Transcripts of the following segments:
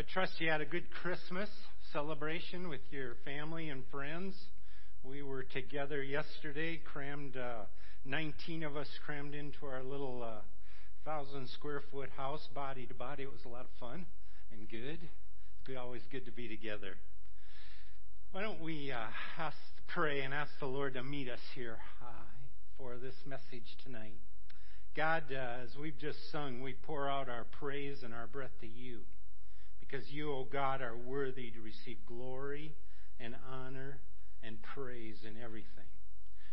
I trust you had a good Christmas celebration with your family and friends. We were together yesterday, crammed, uh, 19 of us crammed into our little uh, thousand square foot house, body to body. It was a lot of fun and good. It's always good to be together. Why don't we uh, ask, pray and ask the Lord to meet us here uh, for this message tonight? God, uh, as we've just sung, we pour out our praise and our breath to you because you, O God, are worthy to receive glory and honor and praise in everything.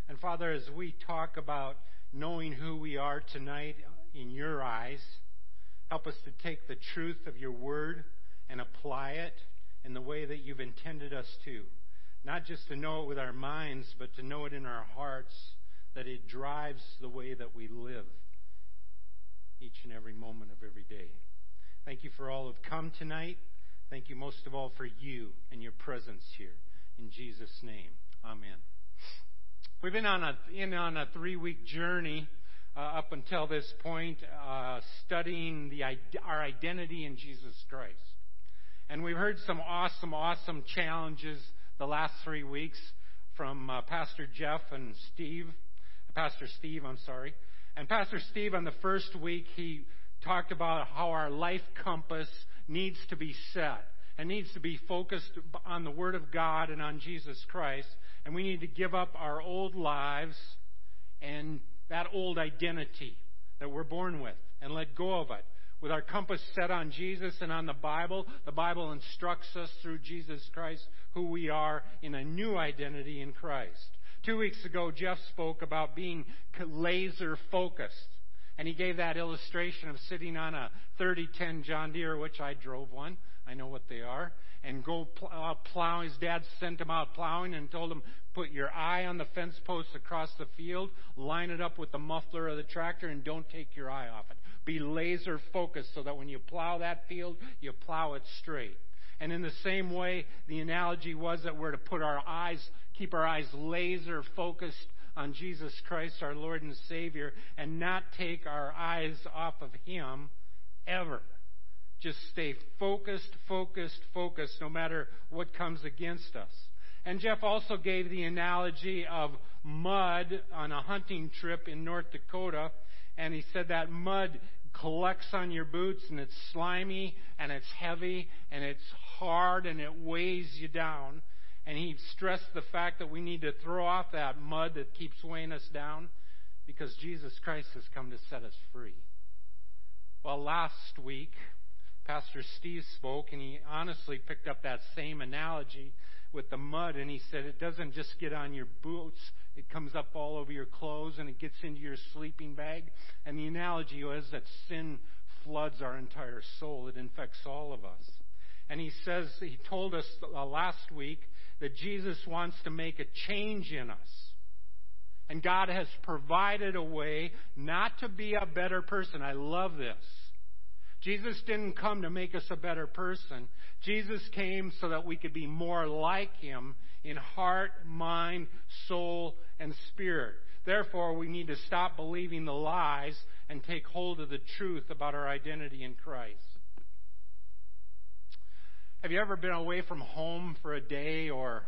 And Father, as we talk about knowing who we are tonight in your eyes, help us to take the truth of your word and apply it in the way that you've intended us to. Not just to know it with our minds, but to know it in our hearts, that it drives the way that we live each and every moment of every day. Thank you for all who've come tonight. Thank you most of all for you and your presence here. In Jesus' name, Amen. We've been on a in on a three week journey uh, up until this point, uh, studying the our identity in Jesus Christ, and we've heard some awesome, awesome challenges the last three weeks from uh, Pastor Jeff and Steve, Pastor Steve. I'm sorry, and Pastor Steve on the first week he talked about how our life compass needs to be set and needs to be focused on the Word of God and on Jesus Christ. And we need to give up our old lives and that old identity that we're born with and let go of it. With our compass set on Jesus and on the Bible, the Bible instructs us through Jesus Christ who we are in a new identity in Christ. Two weeks ago, Jeff spoke about being laser focused. And he gave that illustration of sitting on a 3010 John Deere, which I drove one. I know what they are. And go pl- uh, plow. His dad sent him out plowing and told him, put your eye on the fence post across the field, line it up with the muffler of the tractor, and don't take your eye off it. Be laser focused so that when you plow that field, you plow it straight. And in the same way, the analogy was that we're to put our eyes, keep our eyes laser focused on Jesus Christ, our Lord and Savior, and not take our eyes off of Him ever. Just stay focused, focused, focused, no matter what comes against us. And Jeff also gave the analogy of mud on a hunting trip in North Dakota, and he said that mud collects on your boots and it's slimy and it's heavy and it's hard and it weighs you down. And he stressed the fact that we need to throw off that mud that keeps weighing us down because Jesus Christ has come to set us free. Well, last week, Pastor Steve spoke and he honestly picked up that same analogy with the mud and he said it doesn't just get on your boots, it comes up all over your clothes and it gets into your sleeping bag. And the analogy was that sin floods our entire soul, it infects all of us. And he says, he told us uh, last week that Jesus wants to make a change in us. And God has provided a way not to be a better person. I love this. Jesus didn't come to make us a better person. Jesus came so that we could be more like Him in heart, mind, soul, and spirit. Therefore, we need to stop believing the lies and take hold of the truth about our identity in Christ. Have you ever been away from home for a day or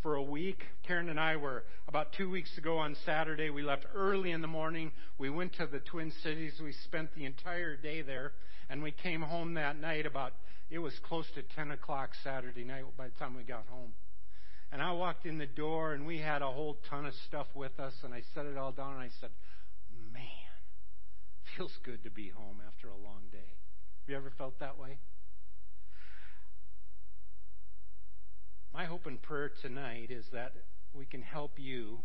for a week? Karen and I were about two weeks ago on Saturday. We left early in the morning. We went to the Twin Cities. We spent the entire day there. And we came home that night about, it was close to 10 o'clock Saturday night by the time we got home. And I walked in the door and we had a whole ton of stuff with us. And I set it all down and I said, man, feels good to be home after a long day. Have you ever felt that way? My hope and prayer tonight is that we can help you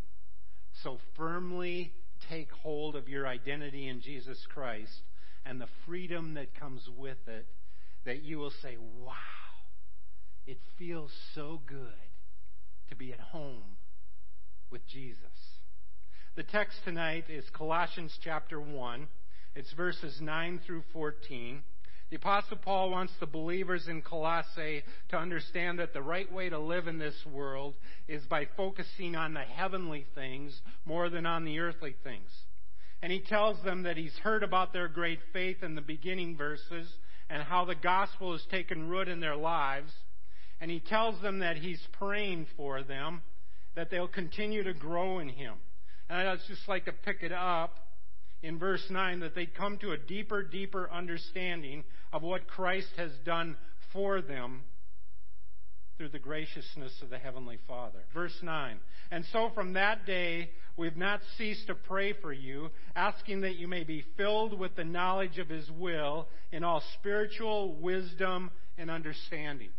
so firmly take hold of your identity in Jesus Christ and the freedom that comes with it that you will say, wow, it feels so good to be at home with Jesus. The text tonight is Colossians chapter 1. It's verses 9 through 14. The Apostle Paul wants the believers in Colossae to understand that the right way to live in this world is by focusing on the heavenly things more than on the earthly things. And he tells them that he's heard about their great faith in the beginning verses and how the gospel has taken root in their lives. And he tells them that he's praying for them, that they'll continue to grow in him. And I'd just like to pick it up in verse 9 that they'd come to a deeper, deeper understanding of what Christ has done for them through the graciousness of the Heavenly Father. Verse 9. And so from that day, we've not ceased to pray for you, asking that you may be filled with the knowledge of His will in all spiritual wisdom and understanding.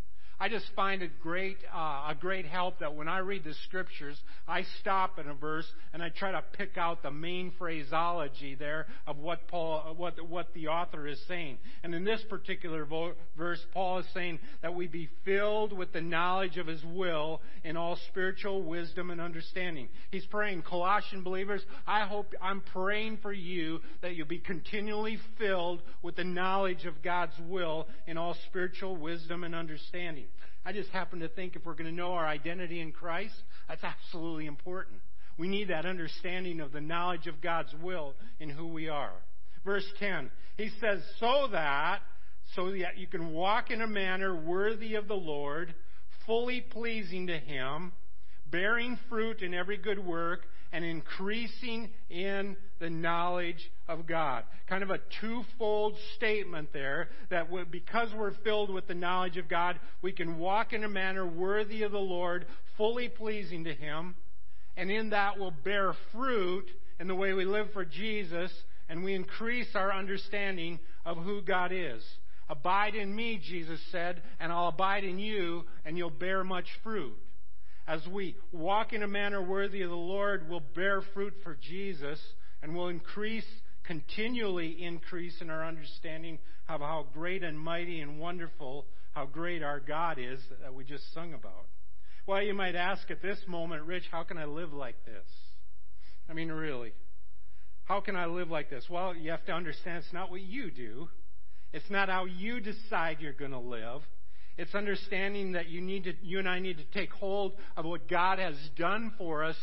I just find it great, uh, a great help that when I read the scriptures, I stop in a verse and I try to pick out the main phraseology there of what Paul, what, what the author is saying. And in this particular vo- verse, Paul is saying that we be filled with the knowledge of His will in all spiritual wisdom and understanding. He's praying, Colossian believers, I hope, I'm praying for you that you'll be continually filled with the knowledge of God's will in all spiritual wisdom and understanding. I just happen to think if we're going to know our identity in Christ, that's absolutely important. We need that understanding of the knowledge of God's will in who we are. Verse 10, he says, so that, so that you can walk in a manner worthy of the Lord, fully pleasing to Him, bearing fruit in every good work, and increasing in the knowledge of God. Kind of a twofold statement there that because we're filled with the knowledge of God, we can walk in a manner worthy of the Lord, fully pleasing to Him, and in that will bear fruit in the way we live for Jesus, and we increase our understanding of who God is. Abide in me, Jesus said, and I'll abide in you, and you'll bear much fruit as we walk in a manner worthy of the Lord, will bear fruit for Jesus and will increase, continually increase in our understanding of how great and mighty and wonderful, how great our God is that we just sung about. Well, you might ask at this moment, Rich, how can I live like this? I mean, really. How can I live like this? Well, you have to understand it's not what you do. It's not how you decide you're going to live. It's understanding that you need to, you and I need to take hold of what God has done for us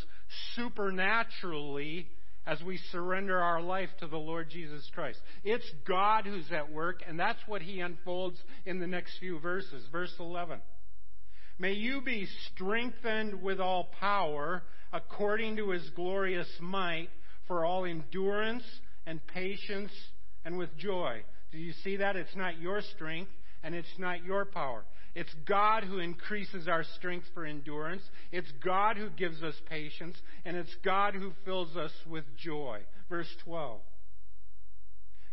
supernaturally as we surrender our life to the Lord Jesus Christ. It's God who's at work, and that's what he unfolds in the next few verses. Verse 11. May you be strengthened with all power according to his glorious might for all endurance and patience and with joy. Do you see that? It's not your strength and it's not your power. It's God who increases our strength for endurance. It's God who gives us patience. And it's God who fills us with joy. Verse 12.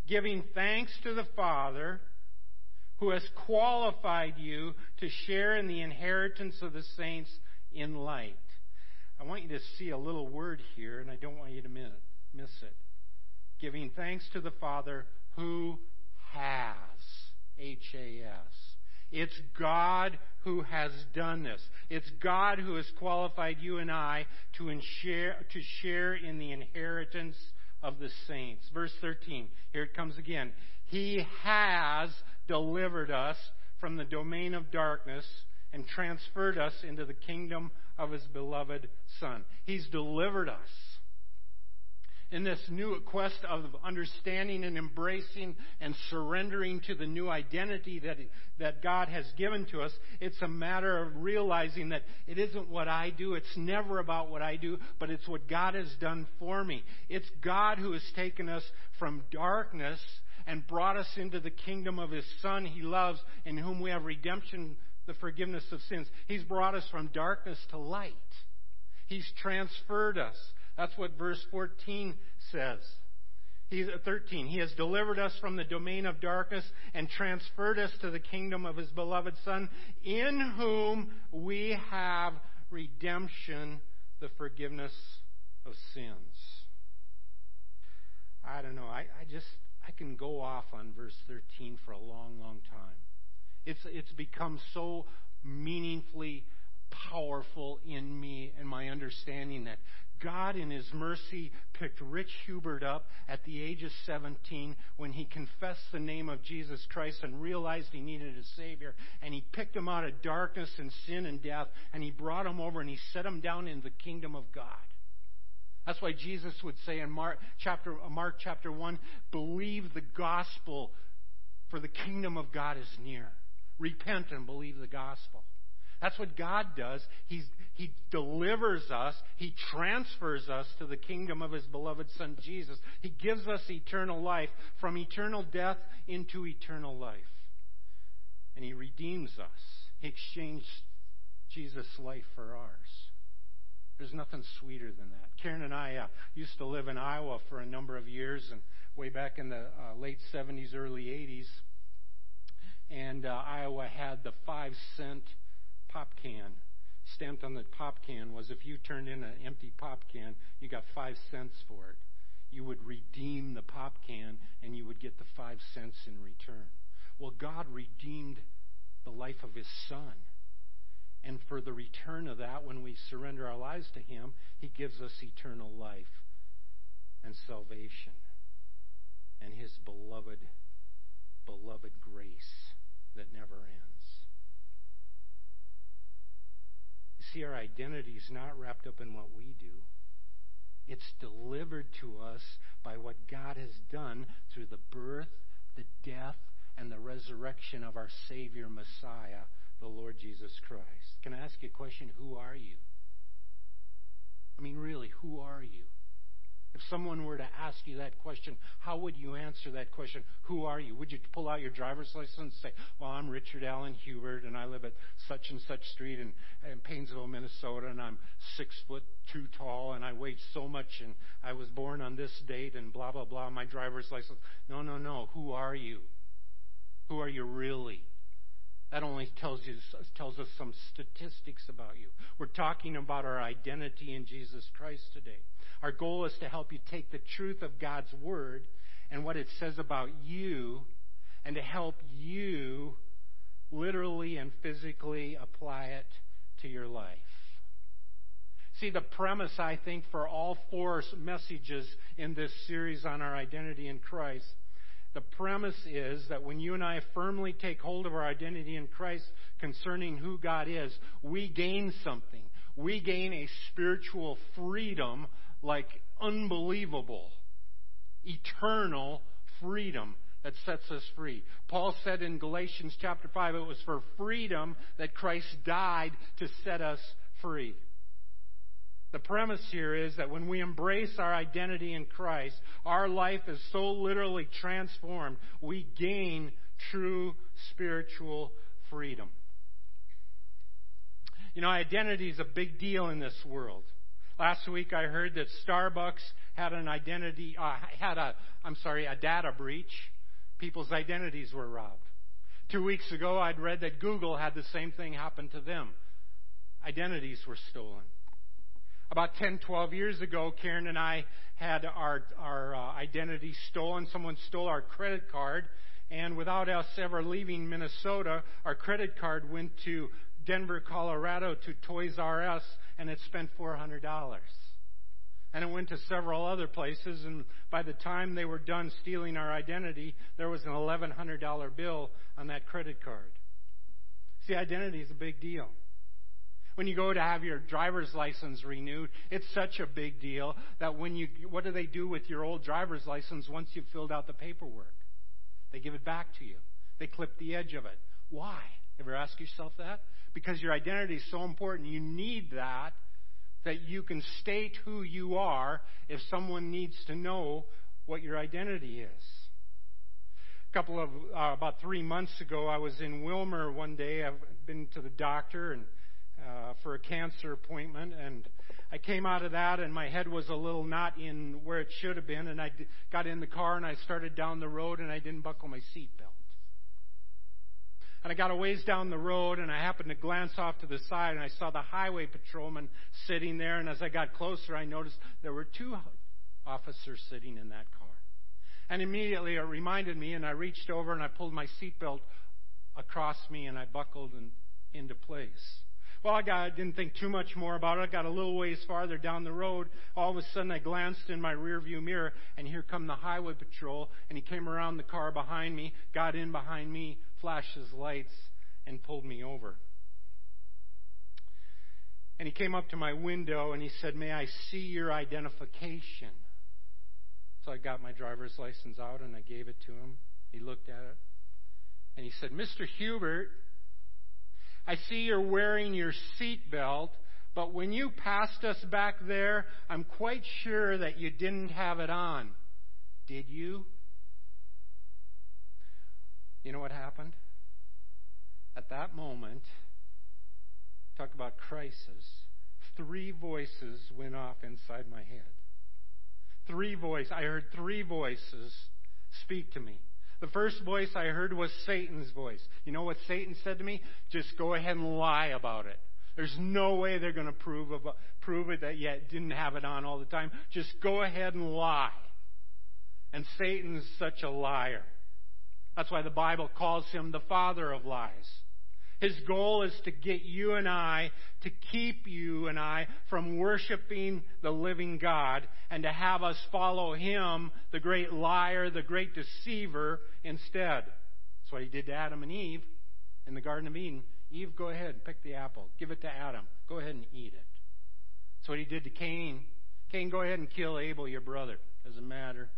Giving thanks to the Father who has qualified you to share in the inheritance of the saints in light. I want you to see a little word here, and I don't want you to miss it. Giving thanks to the Father who has. H A S. It's God who has done this. It's God who has qualified you and I to share, to share in the inheritance of the saints. Verse 13. Here it comes again. He has delivered us from the domain of darkness and transferred us into the kingdom of his beloved Son. He's delivered us in this new quest of understanding and embracing and surrendering to the new identity that, that God has given to us, it's a matter of realizing that it isn't what I do. It's never about what I do, but it's what God has done for me. It's God who has taken us from darkness and brought us into the kingdom of His Son He loves, in whom we have redemption, the forgiveness of sins. He's brought us from darkness to light. He's transferred us. That's what verse 14 says. He's uh, 13. He has delivered us from the domain of darkness and transferred us to the kingdom of his beloved Son, in whom we have redemption, the forgiveness of sins. I don't know. I, I just I can go off on verse 13 for a long, long time. It's it's become so meaningfully powerful in me and my understanding that God, in His mercy, picked Rich Hubert up at the age of 17 when he confessed the name of Jesus Christ and realized he needed a Savior. And He picked him out of darkness and sin and death, and He brought him over and He set him down in the kingdom of God. That's why Jesus would say in Mark chapter, uh, Mark chapter 1 believe the gospel for the kingdom of God is near. Repent and believe the gospel. That's what God does. He's, he delivers us. He transfers us to the kingdom of His beloved Son, Jesus. He gives us eternal life from eternal death into eternal life. And He redeems us. He exchanged Jesus' life for ours. There's nothing sweeter than that. Karen and I uh, used to live in Iowa for a number of years, and way back in the uh, late 70s, early 80s. And uh, Iowa had the five cent pop can. Stamped on the pop can was if you turned in an empty pop can, you got five cents for it. You would redeem the pop can and you would get the five cents in return. Well, God redeemed the life of His Son. And for the return of that, when we surrender our lives to Him, He gives us eternal life and salvation and His beloved, beloved grace that never ends. You see, our identity is not wrapped up in what we do. It's delivered to us by what God has done through the birth, the death, and the resurrection of our Savior Messiah, the Lord Jesus Christ. Can I ask you a question? Who are you? I mean, really, who are you? If someone were to ask you that question, how would you answer that question? Who are you? Would you pull out your driver's license and say, Well, I'm Richard Allen Hubert, and I live at such and such street in, in Paynesville, Minnesota, and I'm six foot two tall, and I weigh so much, and I was born on this date, and blah, blah, blah, my driver's license. No, no, no. Who are you? Who are you really? That only tells you tells us some statistics about you. We're talking about our identity in Jesus Christ today. Our goal is to help you take the truth of God's Word and what it says about you and to help you literally and physically apply it to your life. See, the premise, I think, for all four messages in this series on our identity in Christ, the premise is that when you and I firmly take hold of our identity in Christ concerning who God is, we gain something. We gain a spiritual freedom like unbelievable, eternal freedom that sets us free. Paul said in Galatians chapter 5, it was for freedom that Christ died to set us free. The premise here is that when we embrace our identity in Christ, our life is so literally transformed, we gain true spiritual freedom. You know, identity is a big deal in this world. Last week I heard that Starbucks had an identity, uh, had a, I'm sorry, a data breach. People's identities were robbed. Two weeks ago I'd read that Google had the same thing happen to them. Identities were stolen. About 10, 12 years ago, Karen and I had our, our uh, identity stolen. Someone stole our credit card. And without us ever leaving Minnesota, our credit card went to Denver, Colorado to Toys R Us and it spent $400. And it went to several other places, and by the time they were done stealing our identity, there was an $1,100 bill on that credit card. See, identity is a big deal. When you go to have your driver's license renewed, it's such a big deal that when you, what do they do with your old driver's license once you've filled out the paperwork? They give it back to you. They clip the edge of it. Why? Ever ask yourself that? because your identity is so important. You need that, that you can state who you are if someone needs to know what your identity is. A couple of, uh, about three months ago, I was in Willmar one day. I've been to the doctor and uh, for a cancer appointment, and I came out of that, and my head was a little not in where it should have been, and I got in the car and I started down the road, and I didn't buckle my seatbelt. And I got a ways down the road and I happened to glance off to the side and I saw the highway patrolman sitting there. And as I got closer, I noticed there were two officers sitting in that car. And immediately it reminded me and I reached over and I pulled my seatbelt across me and I buckled in, into place. Well, I got, didn't think too much more about it. I got a little ways farther down the road. All of a sudden, I glanced in my rearview mirror, and here come the highway patrol. And he came around the car behind me, got in behind me, flashed his lights, and pulled me over. And he came up to my window and he said, May I see your identification? So I got my driver's license out and I gave it to him. He looked at it. And he said, Mr. Hubert, I see you're wearing your seatbelt, but when you passed us back there, I'm quite sure that you didn't have it on. Did you? You know what happened? At that moment, talk about crisis, three voices went off inside my head. Three voices. I heard three voices speak to me. The first voice I heard was Satan's voice. You know what Satan said to me? Just go ahead and lie about it. There's no way they're going to prove, about, prove it that yet didn't have it on all the time. Just go ahead and lie. And Satan's such a liar. That's why the Bible calls him the father of lies. His goal is to get you and I, to keep you and I from worshiping the living God and to have us follow him, the great liar, the great deceiver, instead. That's what he did to Adam and Eve in the Garden of Eden. Eve, go ahead, and pick the apple. Give it to Adam. Go ahead and eat it. That's what he did to Cain. Cain, go ahead and kill Abel, your brother. Doesn't matter.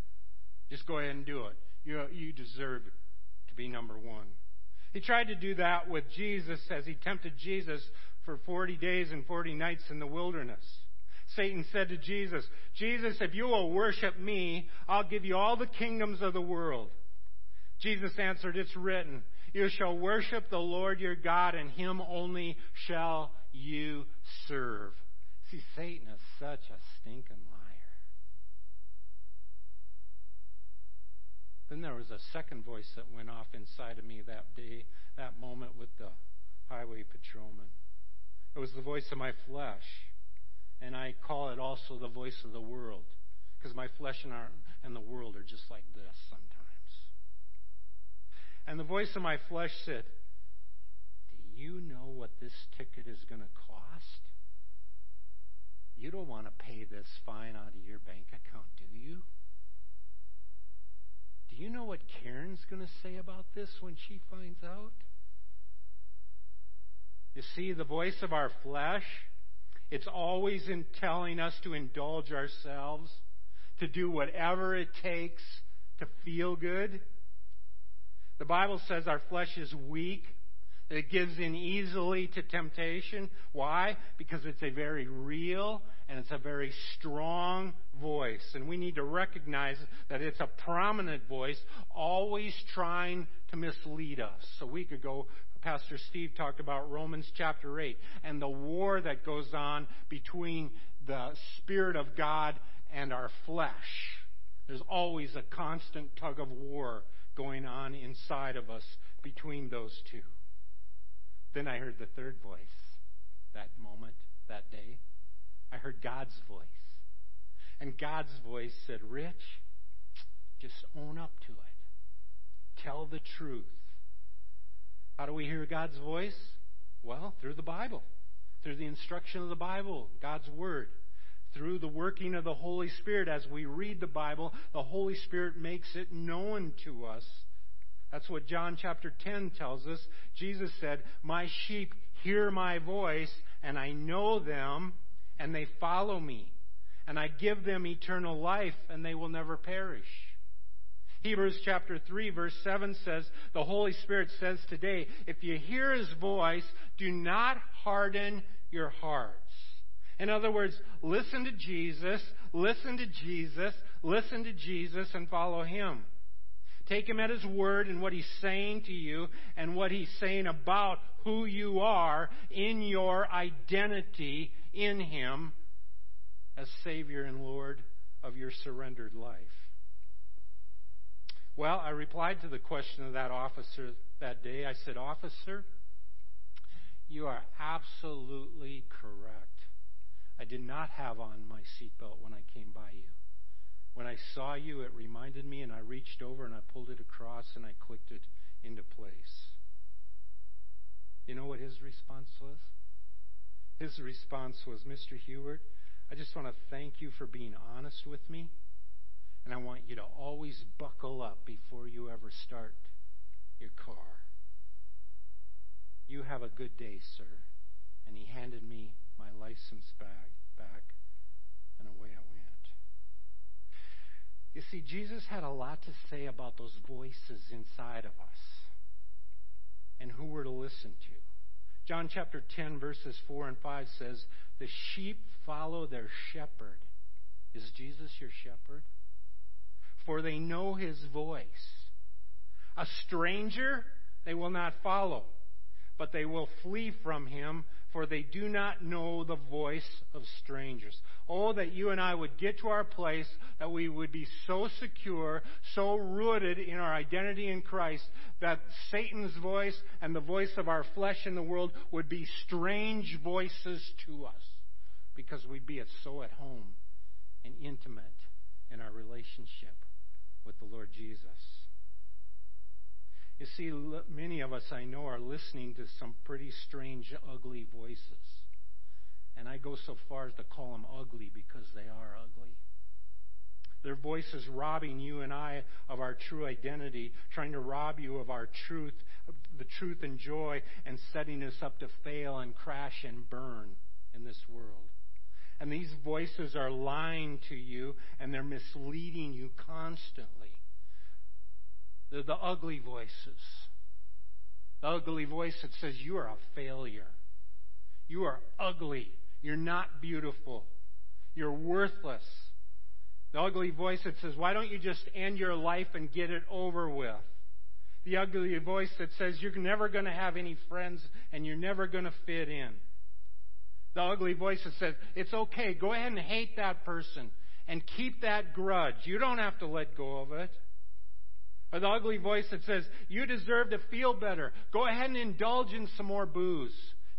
Just go ahead and do it. You, you deserve to be number one. He tried to do that with Jesus as he tempted Jesus for 40 days and 40 nights in the wilderness. Satan said to Jesus, Jesus, if you will worship me, I'll give you all the kingdoms of the world. Jesus answered, It's written, You shall worship the Lord your God, and him only shall you serve. See, Satan is such a stinking Then there was a second voice that went off inside of me that day, that moment with the highway patrolman. It was the voice of my flesh. And I call it also the voice of the world. Because my flesh and, our, and the world are just like this sometimes. And the voice of my flesh said, Do you know what this ticket is going to cost? You don't want to pay this fine out of your bank account, do you? Do you know what Karen's going to say about this when she finds out? You see, the voice of our flesh, it's always in telling us to indulge ourselves, to do whatever it takes to feel good. The Bible says our flesh is weak. It gives in easily to temptation. Why? Because it's a very real and it's a very strong voice. And we need to recognize that it's a prominent voice, always trying to mislead us. A week ago, Pastor Steve talked about Romans chapter 8 and the war that goes on between the Spirit of God and our flesh. There's always a constant tug of war going on inside of us between those two. Then I heard the third voice that moment, that day. I heard God's voice. And God's voice said, Rich, just own up to it. Tell the truth. How do we hear God's voice? Well, through the Bible, through the instruction of the Bible, God's Word. Through the working of the Holy Spirit, as we read the Bible, the Holy Spirit makes it known to us. That's what John chapter 10 tells us. Jesus said, My sheep hear my voice, and I know them, and they follow me. And I give them eternal life, and they will never perish. Hebrews chapter 3 verse 7 says, the Holy Spirit says today, if you hear His voice, do not harden your hearts. In other words, listen to Jesus, listen to Jesus, listen to Jesus, and follow Him. Take Him at His word and what He's saying to you and what He's saying about who you are in your identity in Him as Savior and Lord of your surrendered life? Well, I replied to the question of that officer that day. I said, Officer, you are absolutely correct. I did not have on my seatbelt when I came by you. When I saw you, it reminded me, and I reached over and I pulled it across and I clicked it into place. You know what his response was? His response was, Mr. Hubert, I just want to thank you for being honest with me. And I want you to always buckle up before you ever start your car. You have a good day, sir. And he handed me my license bag back, and away I went. You see, Jesus had a lot to say about those voices inside of us. and who we're to listen to. John chapter 10, verses 4 and 5 says, The sheep follow their shepherd. Is Jesus your shepherd? For they know his voice. A stranger they will not follow, but they will flee from him, for they do not know the voice of strangers. Oh, that you and I would get to our place that we would be so secure, so rooted in our identity in Christ, that Satan's voice and the voice of our flesh in the world would be strange voices to us because we'd be so at home and intimate in our relationship with the Lord Jesus. See, many of us I know are listening to some pretty strange, ugly voices. And I go so far as to call them ugly because they are ugly. Their voices robbing you and I of our true identity, trying to rob you of our truth, the truth and joy, and setting us up to fail and crash and burn in this world. And these voices are lying to you and they're misleading you constantly. They're the ugly voices. The ugly voice that says you are a failure. You are ugly. You're not beautiful. You're worthless. The ugly voice that says, Why don't you just end your life and get it over with? The ugly voice that says, You're never going to have any friends and you're never going to fit in. The ugly voice that says, It's okay. Go ahead and hate that person and keep that grudge. You don't have to let go of it. Or the ugly voice that says, You deserve to feel better. Go ahead and indulge in some more booze.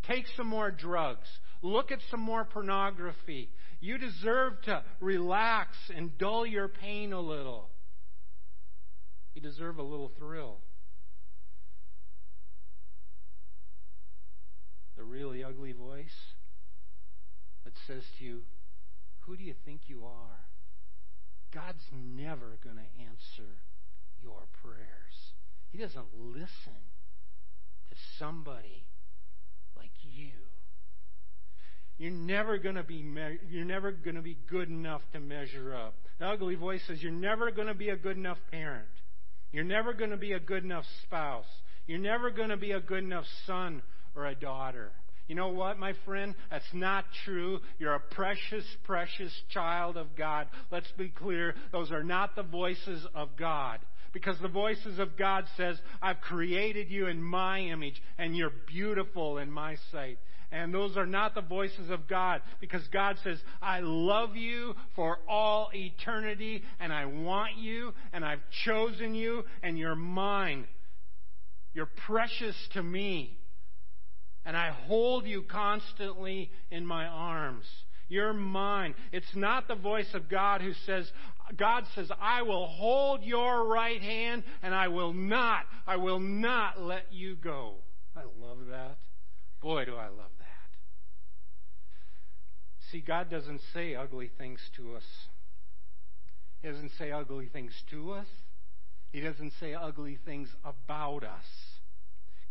Take some more drugs. Look at some more pornography. You deserve to relax and dull your pain a little. You deserve a little thrill. The really ugly voice that says to you, Who do you think you are? God's never going to answer your prayers. He doesn't listen to somebody like you. You're never going to be me- you're never going to be good enough to measure up. The ugly voice says you're never going to be a good enough parent. You're never going to be a good enough spouse. You're never going to be a good enough son or a daughter. You know what, my friend? That's not true. You're a precious, precious child of God. Let's be clear. Those are not the voices of God. Because the voices of God says, I've created you in my image and you're beautiful in my sight. And those are not the voices of God because God says, I love you for all eternity and I want you and I've chosen you and you're mine. You're precious to me. And I hold you constantly in my arms. You're mine. It's not the voice of God who says, God says, I will hold your right hand and I will not, I will not let you go. I love that. Boy, do I love that. See, God doesn't say ugly things to us. He doesn't say ugly things to us. He doesn't say ugly things about us.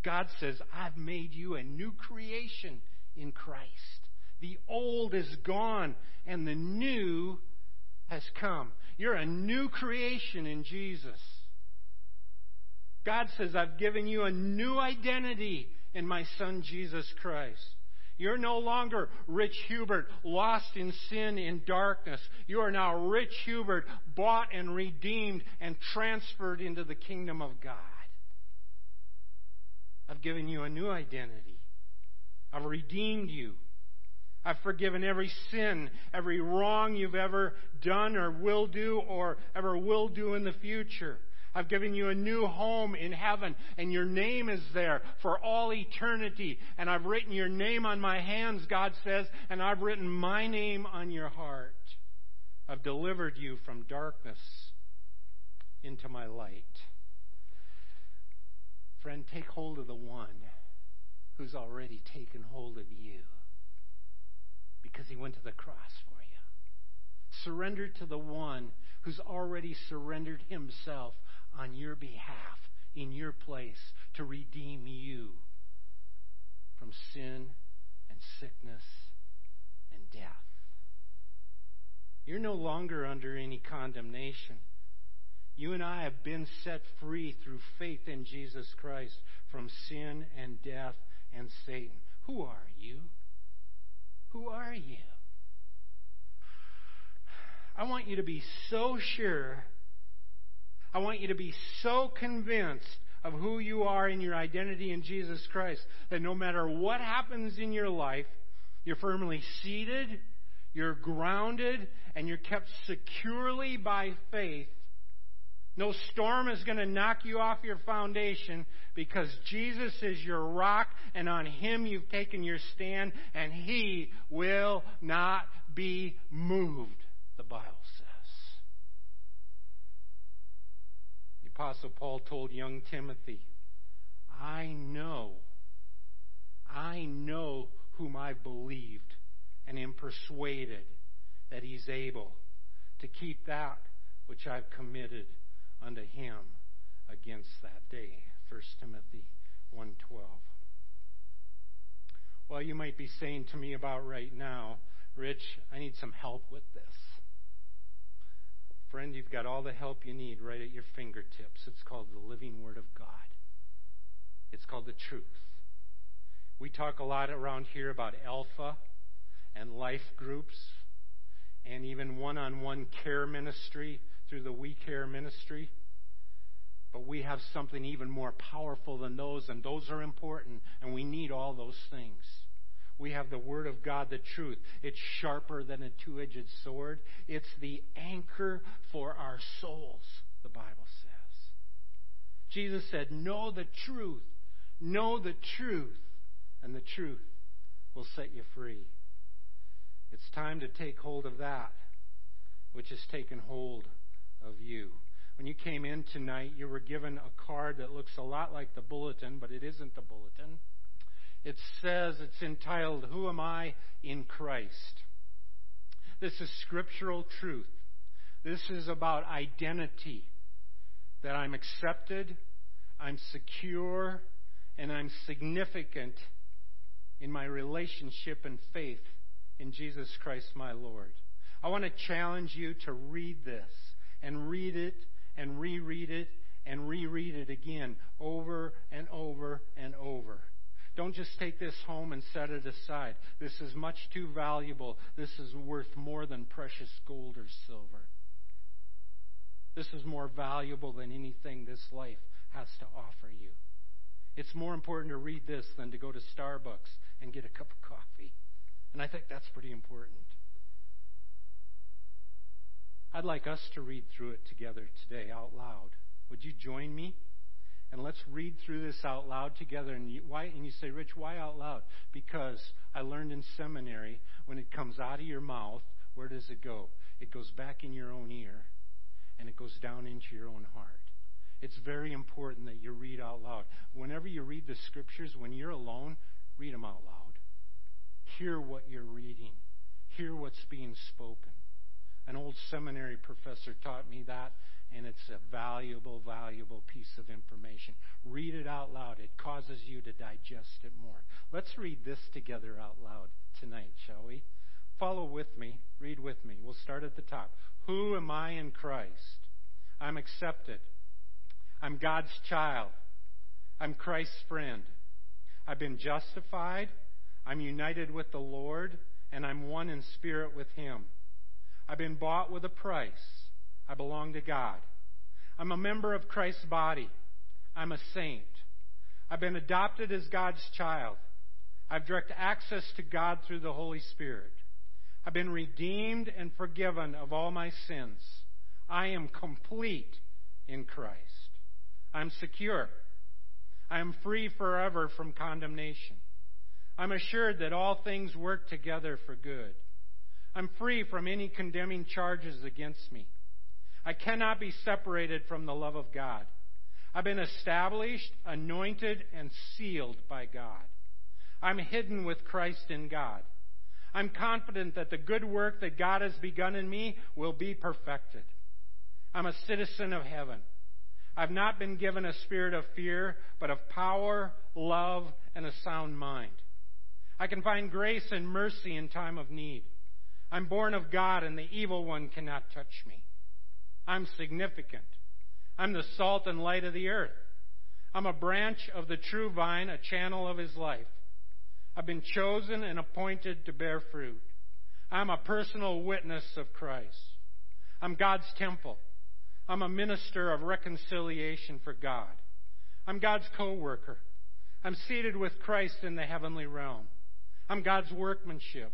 God says, I've made you a new creation in Christ. The old is gone and the new has come. You're a new creation in Jesus. God says, I've given you a new identity in my Son Jesus Christ. You're no longer Rich Hubert, lost in sin in darkness. You are now Rich Hubert, bought and redeemed and transferred into the kingdom of God. I've given you a new identity. I've redeemed you. I've forgiven every sin, every wrong you've ever done or will do or ever will do in the future. I've given you a new home in heaven, and your name is there for all eternity. And I've written your name on my hands, God says, and I've written my name on your heart. I've delivered you from darkness into my light. Friend, take hold of the one who's already taken hold of you because he went to the cross for you. Surrender to the one who's already surrendered himself on your behalf, in your place, to redeem you from sin and sickness and death. You're no longer under any condemnation. You and I have been set free through faith in Jesus Christ from sin and death and Satan. Who are you? Who are you? I want you to be so sure. I want you to be so convinced of who you are in your identity in Jesus Christ that no matter what happens in your life, you're firmly seated, you're grounded, and you're kept securely by faith no storm is going to knock you off your foundation because Jesus is your rock and on Him you've taken your stand and He will not be moved, the Bible says. The Apostle Paul told young Timothy, I know, I know whom I believed and am persuaded that He's able to keep that which I've committed unto him against that day. 1 Timothy 1:12. Well, you might be saying to me about right now, Rich, I need some help with this. Friend, you've got all the help you need right at your fingertips. It's called the living Word of God. It's called the truth. We talk a lot around here about alpha and life groups and even one on one care ministry through the We Care ministry. But we have something even more powerful than those, and those are important, and we need all those things. We have the Word of God, the truth. It's sharper than a two edged sword. It's the anchor for our souls, the Bible says. Jesus said, Know the truth. Know the truth, and the truth will set you free. It's time to take hold of that which has taken hold of you. When you came in tonight, you were given a card that looks a lot like the bulletin, but it isn't the bulletin. It says, it's entitled, Who Am I in Christ? This is scriptural truth. This is about identity. That I'm accepted, I'm secure, and I'm significant in my relationship and faith in Jesus Christ my Lord. I want to challenge you to read this and read it and reread it and reread it again over and over and over. Don't just take this home and set it aside. This is much too valuable. This is worth more than precious gold or silver. This is more valuable than anything this life has to offer you. It's more important to read this than to go to Starbucks and get a cup of coffee. And I think that's pretty important. I'd like us to read through it together today out loud. Would you join me? And let's read through this out loud together. And you, why? And you say, Rich, why out loud? Because I learned in seminary when it comes out of your mouth, where does it go? It goes back in your own ear, and it goes down into your own heart. It's very important that you read out loud. Whenever you read the scriptures, when you're alone, read them out loud. Hear what you're reading. Hear what's being spoken. An old seminary professor taught me that, and it's a valuable, valuable piece of information. Read it out loud. It causes you to digest it more. Let's read this together out loud tonight, shall we? Follow with me. Read with me. We'll start at the top. Who am I in Christ? I'm accepted. I'm God's child. I'm Christ's friend. I've been justified. I'm united with the Lord, and I'm one in spirit with Him. I've been bought with a price. I belong to God. I'm a member of Christ's body. I'm a saint. I've been adopted as God's child. I've direct access to God through the Holy Spirit. I've been redeemed and forgiven of all my sins. I am complete in Christ. I'm secure. I am free forever from condemnation. I'm assured that all things work together for good. I'm free from any condemning charges against me. I cannot be separated from the love of God. I've been established, anointed, and sealed by God. I'm hidden with Christ in God. I'm confident that the good work that God has begun in me will be perfected. I'm a citizen of heaven. I've not been given a spirit of fear, but of power, love, and a sound mind. I can find grace and mercy in time of need. I'm born of God, and the evil one cannot touch me. I'm significant. I'm the salt and light of the earth. I'm a branch of the true vine, a channel of his life. I've been chosen and appointed to bear fruit. I'm a personal witness of Christ. I'm God's temple. I'm a minister of reconciliation for God. I'm God's co worker. I'm seated with Christ in the heavenly realm. I'm God's workmanship.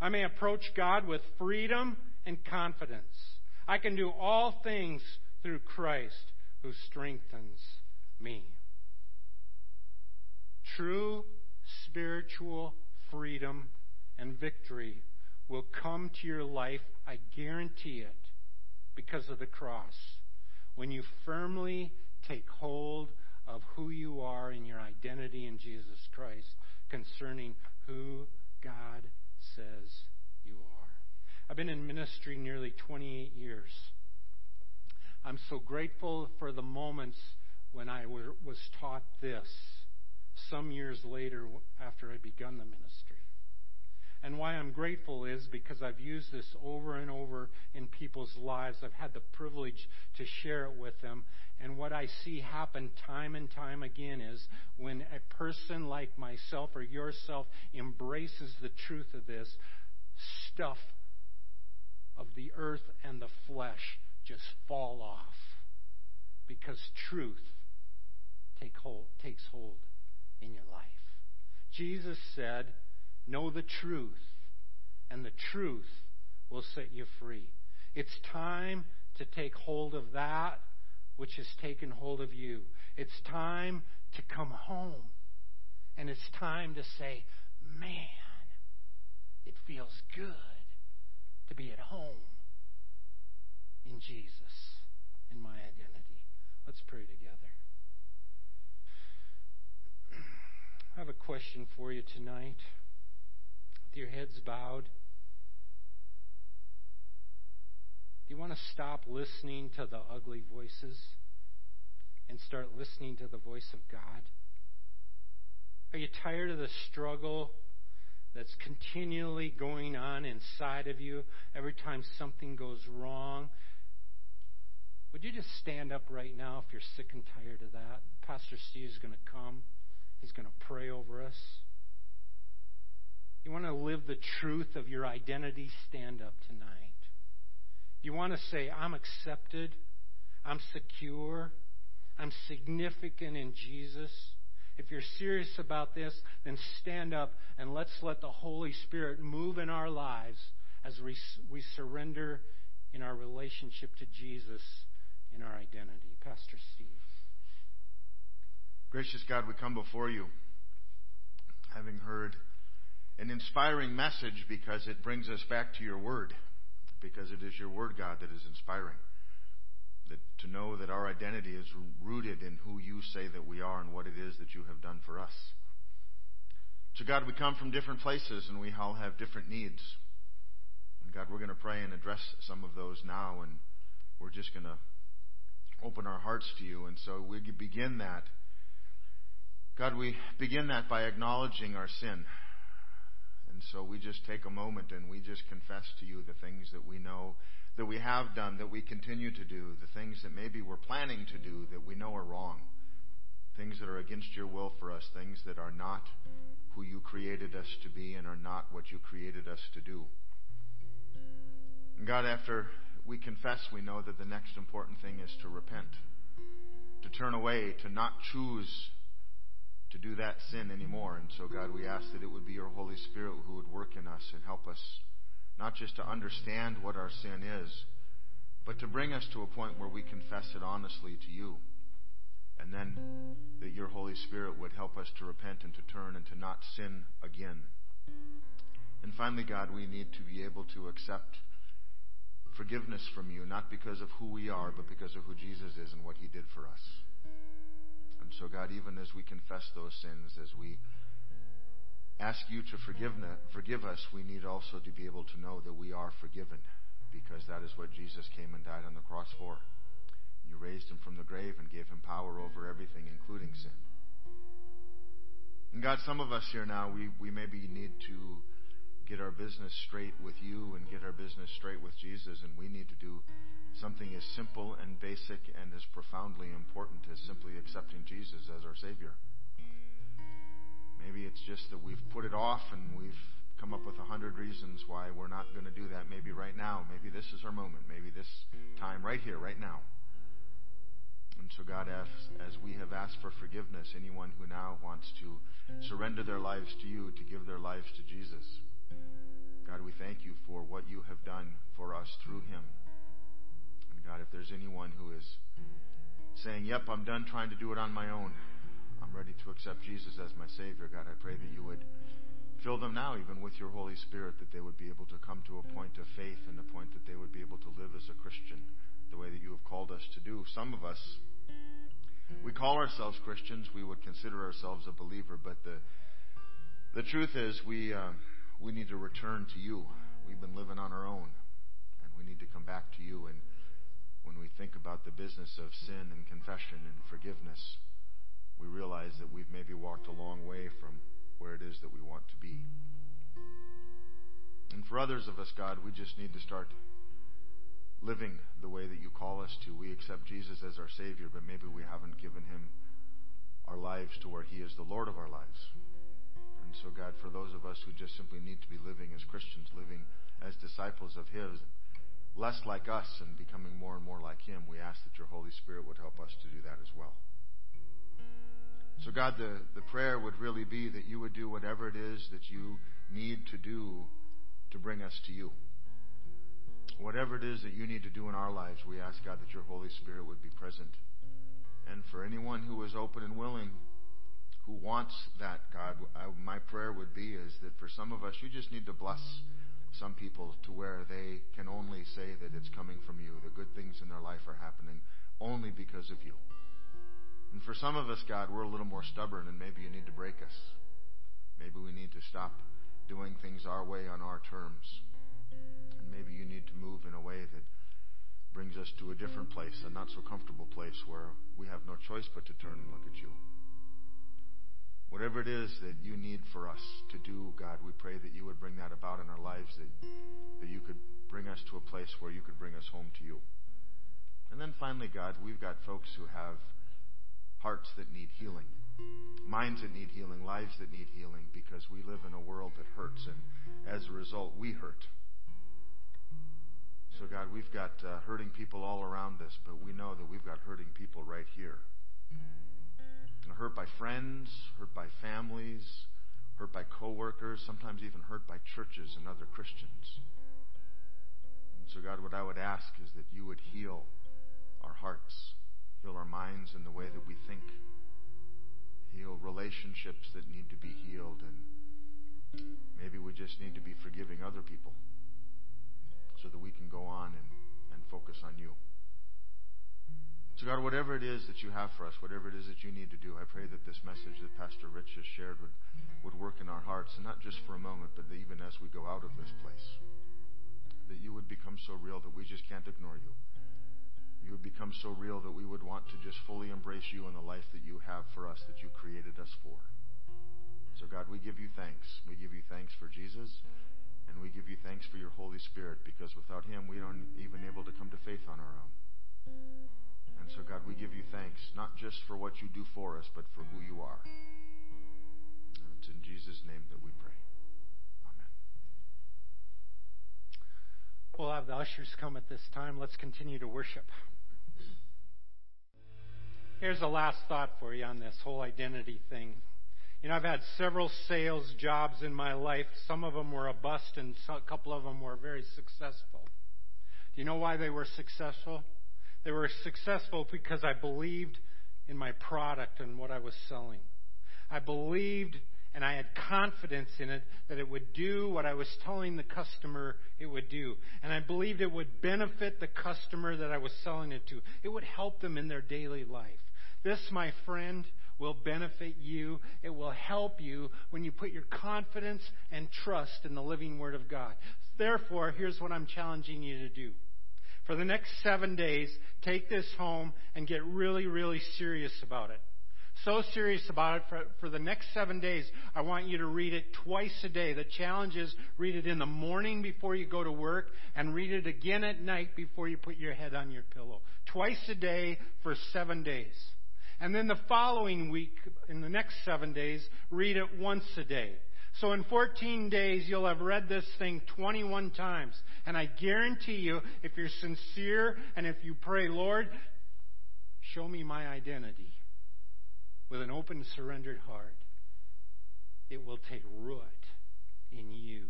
I may approach God with freedom and confidence. I can do all things through Christ who strengthens me. True spiritual freedom and victory will come to your life, I guarantee it, because of the cross. When you firmly take hold of who you are in your identity in Jesus Christ concerning who God says you are. I've been in ministry nearly 28 years. I'm so grateful for the moments when I was taught this some years later after I begun the ministry. And why I'm grateful is because I've used this over and over in people's lives. I've had the privilege to share it with them. And what I see happen time and time again is when a person like myself or yourself embraces the truth of this, stuff of the earth and the flesh just fall off because truth take hold, takes hold in your life. Jesus said, Know the truth, and the truth will set you free. It's time to take hold of that which has taken hold of you. It's time to come home. And it's time to say, Man, it feels good to be at home in Jesus, in my identity. Let's pray together. I have a question for you tonight. With your heads bowed, do you want to stop listening to the ugly voices and start listening to the voice of God? Are you tired of the struggle that's continually going on inside of you every time something goes wrong? Would you just stand up right now if you're sick and tired of that? Pastor Steve is going to come. He's going to pray over us. You want to live the truth of your identity? Stand up tonight. You want to say, I'm accepted, I'm secure, I'm significant in Jesus. If you're serious about this, then stand up and let's let the Holy Spirit move in our lives as we, we surrender in our relationship to Jesus in our identity. Pastor Steve. Gracious God, we come before you having heard an inspiring message because it brings us back to your word, because it is your word, God, that is inspiring. That to know that our identity is rooted in who you say that we are and what it is that you have done for us. So, God, we come from different places and we all have different needs. And, God, we're going to pray and address some of those now, and we're just going to open our hearts to you. And so we begin that. God, we begin that by acknowledging our sin. And so we just take a moment and we just confess to you the things that we know that we have done, that we continue to do, the things that maybe we're planning to do that we know are wrong, things that are against your will for us, things that are not who you created us to be and are not what you created us to do. And God, after we confess, we know that the next important thing is to repent, to turn away, to not choose to do that sin anymore. And so, God, we ask that it would be your Holy Spirit who would work in us and help us not just to understand what our sin is, but to bring us to a point where we confess it honestly to you. And then that your Holy Spirit would help us to repent and to turn and to not sin again. And finally, God, we need to be able to accept forgiveness from you, not because of who we are, but because of who Jesus is and what he did for us. So, God, even as we confess those sins, as we ask you to forgive, forgive us, we need also to be able to know that we are forgiven because that is what Jesus came and died on the cross for. You raised him from the grave and gave him power over everything, including sin. And God, some of us here now, we, we maybe need to get our business straight with you and get our business straight with Jesus, and we need to do something as simple and basic and as profoundly important as simply accepting Jesus as our Savior. Maybe it's just that we've put it off and we've come up with a hundred reasons why we're not going to do that. Maybe right now. Maybe this is our moment. Maybe this time, right here, right now. And so, God, as, as we have asked for forgiveness, anyone who now wants to surrender their lives to you, to give their lives to Jesus, God, we thank you for what you have done for us through him. God, if there's anyone who is saying, Yep, I'm done trying to do it on my own, I'm ready to accept Jesus as my Savior, God, I pray that you would fill them now, even with your Holy Spirit, that they would be able to come to a point of faith and a point that they would be able to live as a Christian the way that you have called us to do. Some of us, we call ourselves Christians. We would consider ourselves a believer, but the the truth is, we uh, we need to return to you. We've been living on our own, and we need to come back to you. And when we think about the business of sin and confession and forgiveness, we realize that we've maybe walked a long way from where it is that we want to be. And for others of us, God, we just need to start living the way that you call us to. We accept Jesus as our Savior, but maybe we haven't given Him our lives to where He is the Lord of our lives. And so, God, for those of us who just simply need to be living as Christians, living as disciples of His, less like us and becoming more and more like Him, we ask that your Holy Spirit would help us to do that as well. So, God, the, the prayer would really be that you would do whatever it is that you need to do to bring us to you. Whatever it is that you need to do in our lives, we ask, God, that your Holy Spirit would be present. And for anyone who is open and willing, who wants that, God, I, my prayer would be is that for some of us, you just need to bless some people to where they can only say that it's coming from you. The good things in their life are happening only because of you. And for some of us, God, we're a little more stubborn, and maybe you need to break us. Maybe we need to stop doing things our way on our terms. And maybe you need to move in a way that brings us to a different place, a not so comfortable place where we have no choice but to turn and look at you. Whatever it is that you need for us to do, God, we pray that you would bring that about in our lives, that, that you could bring us to a place where you could bring us home to you. And then finally, God, we've got folks who have hearts that need healing, minds that need healing, lives that need healing, because we live in a world that hurts, and as a result, we hurt. So, God, we've got uh, hurting people all around us, but we know that we've got hurting people right here. Hurt by friends, hurt by families, hurt by coworkers, sometimes even hurt by churches and other Christians. And so, God, what I would ask is that you would heal our hearts, heal our minds in the way that we think, heal relationships that need to be healed, and maybe we just need to be forgiving other people so that we can go on and, and focus on you. So, God, whatever it is that you have for us, whatever it is that you need to do, I pray that this message that Pastor Rich has shared would, would work in our hearts, and not just for a moment, but even as we go out of this place. That you would become so real that we just can't ignore you. You would become so real that we would want to just fully embrace you and the life that you have for us, that you created us for. So, God, we give you thanks. We give you thanks for Jesus. And we give you thanks for your Holy Spirit because without Him, we aren't even able to come to faith on our own. And so, God, we give you thanks, not just for what you do for us, but for who you are. And it's in Jesus' name that we pray. Amen. We'll have the ushers come at this time. Let's continue to worship. Here's a last thought for you on this whole identity thing. You know, I've had several sales jobs in my life. Some of them were a bust, and a couple of them were very successful. Do you know why they were successful? They were successful because I believed in my product and what I was selling. I believed and I had confidence in it that it would do what I was telling the customer it would do. And I believed it would benefit the customer that I was selling it to. It would help them in their daily life. This, my friend, will benefit you. It will help you when you put your confidence and trust in the living Word of God. Therefore, here's what I'm challenging you to do. For the next seven days, take this home and get really, really serious about it. So serious about it for, for the next seven days. I want you to read it twice a day. The challenge is read it in the morning before you go to work and read it again at night before you put your head on your pillow. Twice a day for seven days. And then the following week, in the next seven days, read it once a day. So in 14 days, you'll have read this thing 21 times. And I guarantee you, if you're sincere and if you pray, Lord, show me my identity with an open, surrendered heart, it will take root in you.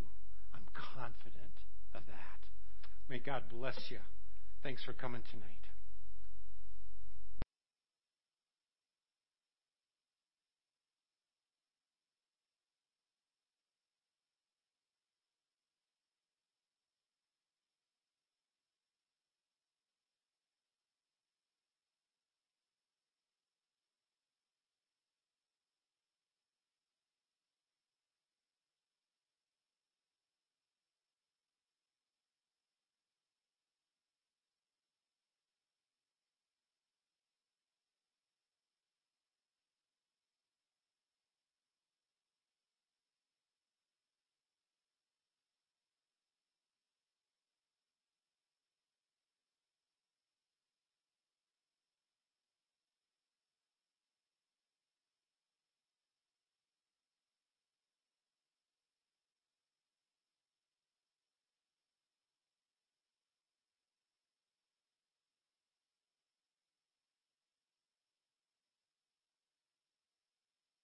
I'm confident of that. May God bless you. Thanks for coming tonight.